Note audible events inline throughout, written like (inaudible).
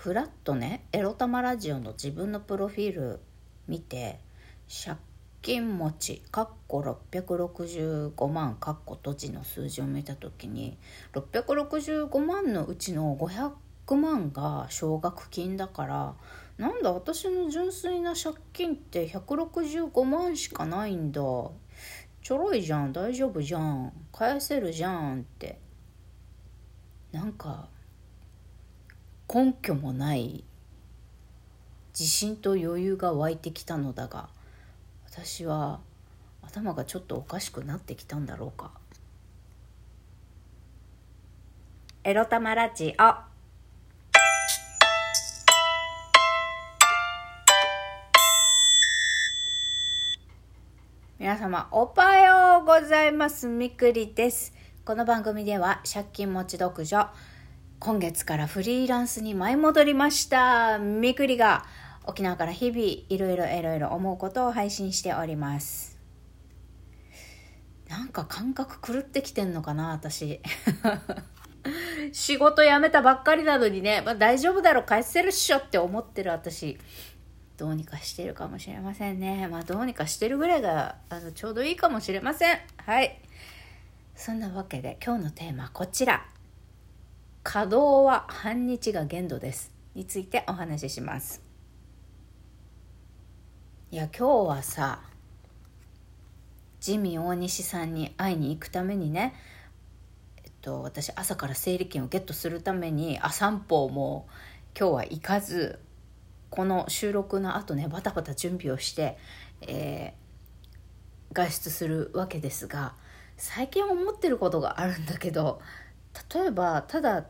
フラッとねエロ玉ラジオの自分のプロフィール見て借金持ちかっこ665万かっこ土地の数字を見た時に665万のうちの500万が奨学金だからなんだ私の純粋な借金って165万しかないんだ。ちょろいじゃん大丈夫じゃん返せるじゃんって。なんか根拠もない自信と余裕が湧いてきたのだが私は頭がちょっとおかしくなってきたんだろうか。エロ玉ラジオ。皆様おはようございます。みくりです。この番組では借金持ち独女今月からフリーランスに舞い戻りました。みくりが沖縄から日々いろいろいろいろ思うことを配信しております。なんか感覚狂ってきてんのかな私。仕事辞めたばっかりなのにね、まあ、大丈夫だろ返せるっしょって思ってる私。どうにかしてるかもしれませんね。まあどうにかしてるぐらいがあのちょうどいいかもしれません。はい。そんなわけで今日のテーマはこちら。稼働は半日が限度です。についてお話しします。いや今日はさジミー大西さんに会いに行くためにねえっと私朝から整理券をゲットするためにあ散歩も今日は行かずこの収録の後ねバタバタ準備をして、えー、外出するわけですが最近思ってることがあるんだけど例えばただ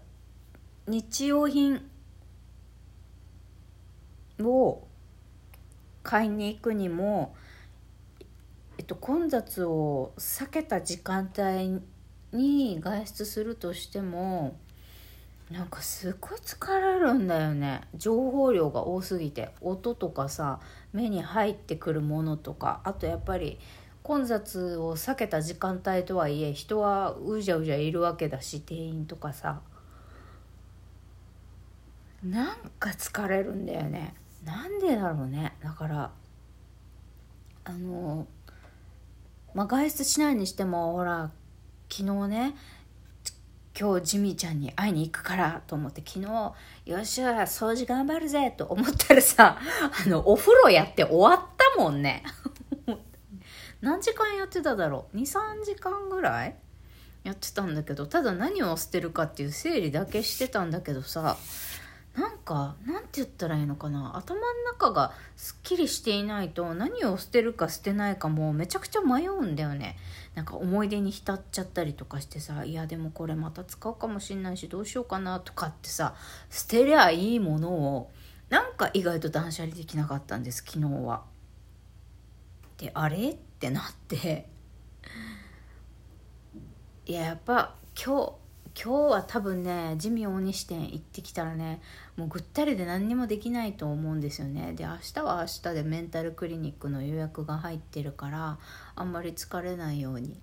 日用品を買いに行くにも、えっと、混雑を避けた時間帯に外出するとしてもなんかすごい疲れるんだよね。情報量が多すぎて。音とかさ目に入ってくるものとか。あとやっぱり混雑を避けた時間帯とはいえ人はうじゃうじゃいるわけだし店員とかさ。なんか疲れるんだよね。なんでだろうね。だからあのまあ外出しないにしてもほら昨日ね今日ジミーちゃんに会いに行くからと思って昨日よっしゃ掃除頑張るぜと思ったらさあのお風呂やって終わったもんね。何時間やってただろう？23時間ぐらい？やってたんだけどただ何を捨てるかっていう整理だけしてたんだけどさなんかなんて言ったらいいのかな？頭の中がすっきりしていないと何を捨てるか捨てないかもめちゃくちゃ迷うんだよね。なんか思い出に浸っちゃったりとかしてさいやでもこれまた使うかもしんないしどうしようかなとかってさ捨てりゃいいものをなんか意外と断捨離できなかったんです昨日は。であれ？ってなって。いややっぱ今日今日は多分ねジミー大西店行ってきたらねもうぐったりで何にもできないと思うんですよね。で明日は明日でメンタルクリニックの予約が入ってるからあんまり疲れないように。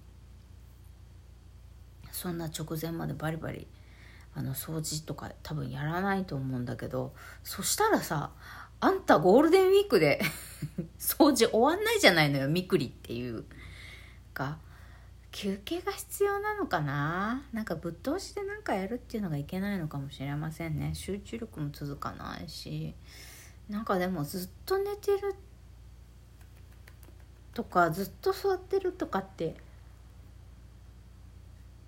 そんな直前までバリバリあの掃除とか多分やらないと思うんだけどそしたらさあんたゴールデンウィークで (laughs) 掃除終わんないじゃないのよみくりっていうか。休憩が必要なのかな？なんかぶっ通しで何かやるっていうのがいけないのかもしれませんね。集中力も続かないし。なんかでもずっと寝てるとかずっと座ってるとかって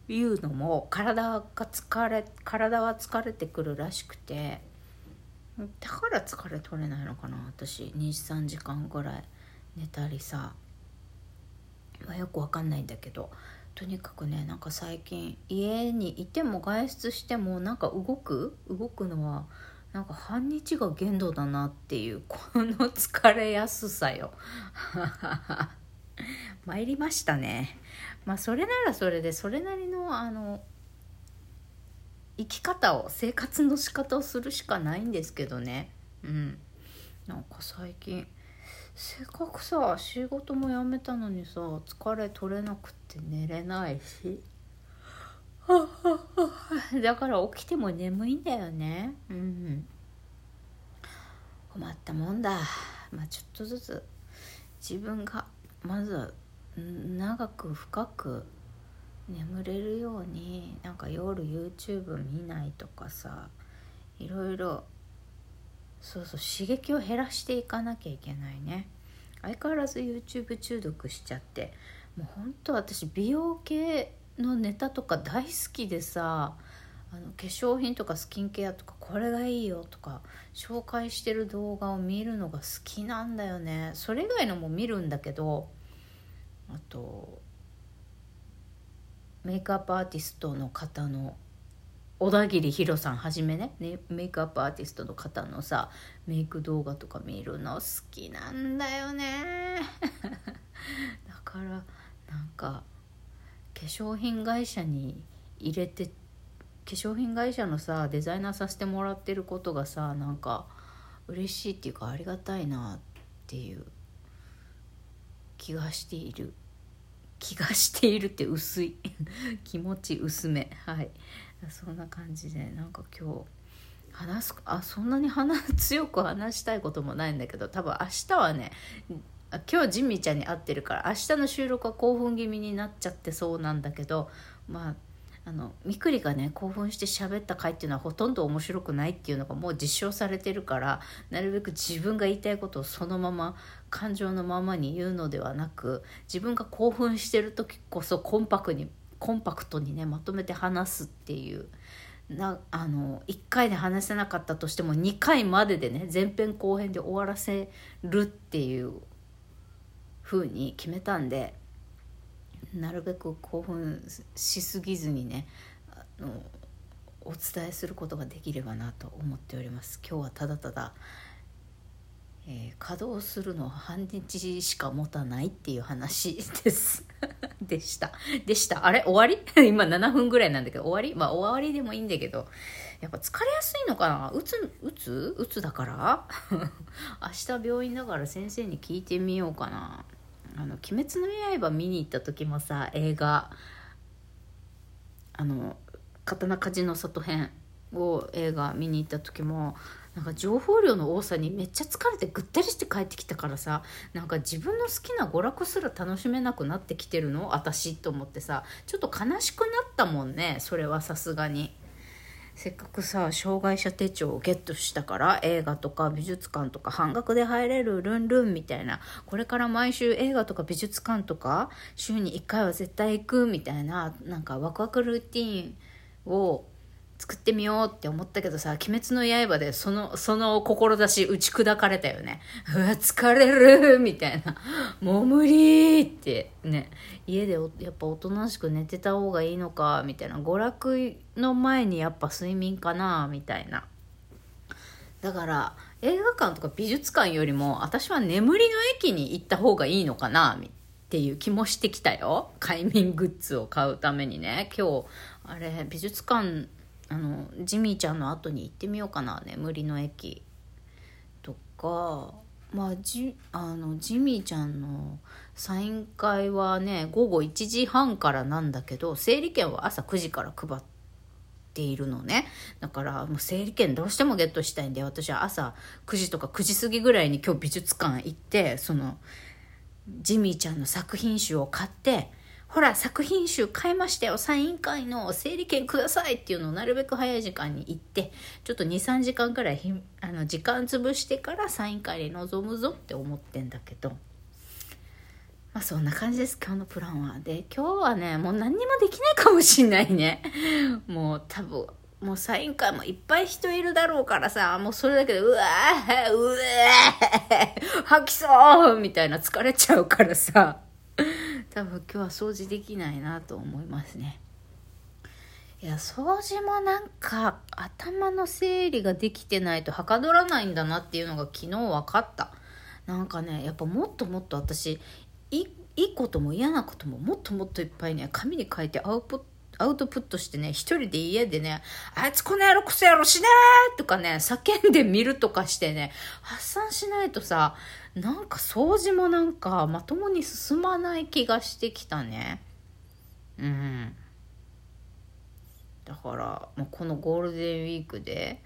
いうのも体が疲れ体は疲れてくるらしくて。だから疲れ取れないのかな私。23時間ぐらい寝たりさ。まあ、よくわかんないんだけど。とにかくねなんか最近家にいても外出してもなんか動く？動くのはなんか半日が限度だなっていうこの疲れやすさよ。(laughs) 参りましたね。まあそれならそれでそれなりのあの生き方を生活の仕方をするしかないんですけどね。うん。なんか最近せっかくさ仕事も辞めたのにさ疲れ取れなくって寝れないし。(laughs) だから起きても眠いんだよね。うん。困ったもんだ。まあちょっとずつ自分がまず長く深く眠れるようになんか夜 YouTube 見ないとかさいろいろそうそう刺激を減らしていかなきゃいけないね。相変わらず YouTube 中毒しちゃって。もうほんと私美容系のネタとか大好きでさあの化粧品とかスキンケアとかこれがいいよとか紹介してる動画を見るのが好きなんだよね。それ以外のも見るんだけどあとメイクアップアーティストの方の小田切ヒロさんはじめねメイクアップアーティストの方のさメイク動画とか見るの好きなんだよね。(laughs) だからなんか化粧品会社に入れて化粧品会社のさデザイナーさせてもらってることがさなんか嬉しいっていうかありがたいなっていう気がしている。気がしているって薄い。(laughs) 気持ち薄め。はい。そんな感じでなんか今日話すあそんなに話強く話したいこともないんだけど多分明日はね今日ジミーちゃんに会ってるから明日の収録は興奮気味になっちゃってそうなんだけどまああのみくりがね興奮して喋った回っていうのはほとんど面白くないっていうのがもう実証されてるからなるべく自分が言いたいことをそのまま感情のままに言うのではなく自分が興奮してる時こそコンパクにコンパクトにねまとめて話すっていうなあの1回で話せなかったとしても2回まででね前編後編で終わらせるっていう風に決めたんでなるべく興奮しすぎずにねあのお伝えすることができればなと思っております。今日はただただ、えー、稼働するのは半日しか持たないっていう話です。(laughs) でした。でした。あれ？終わり？(laughs) 今7分ぐらいなんだけど終わり？まあ終わりでもいいんだけどやっぱ疲れやすいのかな？うつうつ？うつだから？(laughs) 明日病院だから先生に聞いてみようかな。あの「鬼滅の刃」見に行った時もさ映画あの「刀鍛冶の里編」を映画見に行った時もなんか情報量の多さにめっちゃ疲れてぐったりして帰ってきたからさなんか自分の好きな娯楽すら楽しめなくなってきてるの？私と思ってさちょっと悲しくなったもんねそれはさすがに。せっかくさ障害者手帳をゲットしたから映画とか美術館とか半額で入れるルンルンみたいなこれから毎週映画とか美術館とか週に1回は絶対行くみたいななんかワクワクルーティンを作ってみようって思ったけどさ「鬼滅の刃」でそのその志打ち砕かれたよね。うわ疲れるみたいな。もう無理ってね。家でやっぱおとなしく寝てた方がいいのかみたいな。娯楽の前にやっぱ睡眠かなみたいな。だから映画館とか美術館よりも私は眠りの駅に行った方がいいのかなっていう気もしてきたよ。快眠グッズを買うためにね。今日あれ美術館あのジミーちゃんの後に行ってみようかな眠りの駅。とかまあジあのジミーちゃんのサイン会はね午後1時半からなんだけど整理券は朝9時から配っているのね。だからもう整理券どうしてもゲットしたいんで私は朝9時とか9時過ぎぐらいに今日美術館行ってそのジミーちゃんの作品集を買ってほら、作品集買いましたよ。サイン会の整理券くださいっていうのをなるべく早い時間に行って、ちょっと2、3時間くらいひあの時間潰してからサイン会に臨むぞって思ってんだけど、まあそんな感じです、今日のプランは。で、今日はね、もう何にもできないかもしんないね。(laughs) もう多分、もうサイン会もいっぱい人いるだろうからさ、もうそれだけで、うわー、うわー、吐きそうみたいな疲れちゃうからさ。多分今日は掃除できないなと思いますね。いや掃除もなんか頭の整理ができてないとはかどらないんだなっていうのが昨日分かった。なんかねやっぱもっともっと私いいことも嫌なことももっともっといっぱいね紙に書いてアウトアウトプットしてね、一人で家でね、あいつこの野郎クソ野郎しねーとかね、叫んでみるとかしてね、発散しないとさ、なんか掃除もなんかまともに進まない気がしてきたね。うん。だから、もうこのゴールデンウィークで、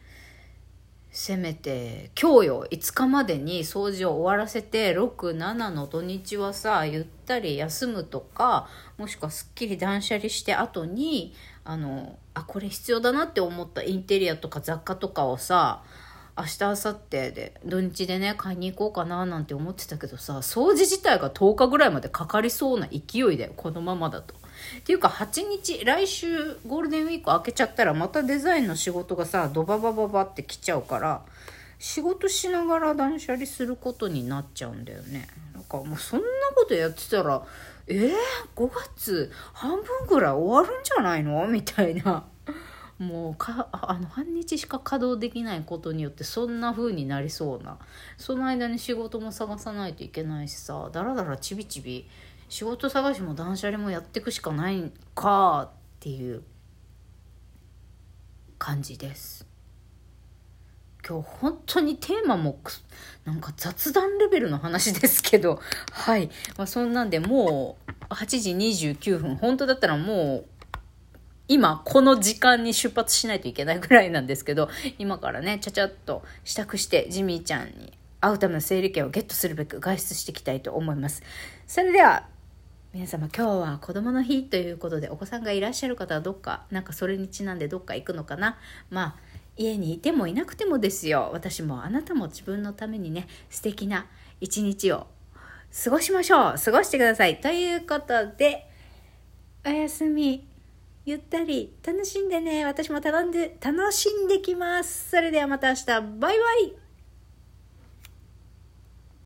せめて今日よ5日までに掃除を終わらせて67の土日はさゆったり休むとかもしくはすっきり断捨離して後にあのあこれ必要だなって思ったインテリアとか雑貨とかをさ明日明後日で土日でね買いに行こうかななんて思ってたけどさ掃除自体が10日ぐらいまでかかりそうな勢いだよこのままだと。っていうか8日来週ゴールデンウィーク開けちゃったらまたデザインの仕事がさドババババって来ちゃうから仕事しながら断捨離することになっちゃうんだよね。なんかもうそんなことやってたらえー、5月半分ぐらい終わるんじゃないの？みたいな。もうかあの半日しか稼働できないことによってそんな風になりそうな。その間に仕事も探さないといけないしさ。だらだらちびちび仕事探しも断捨離もやっていくしかないんかっていう。感じです。今日本当にテーマもなんか雑談レベルの話ですけど。はい、まあ、そんなんでもう8時29分。本当だったらもう今この時間に出発しないといけないぐらいなんですけど今からねちゃちゃっと支度してジミーちゃんに会うための整理券をゲットするべく外出していきたいと思います。それでは皆様今日は子供の日ということでお子さんがいらっしゃる方はどっかなんかそれにちなんでどっか行くのかな？まあ家にいてもいなくてもですよ。私もあなたも自分のためにね素敵な一日を過ごしましょう。過ごしてください。ということでおやすみ。ゆったり。楽しんでね。私も頼んで楽しんできます。それではまた明日。バイバイ。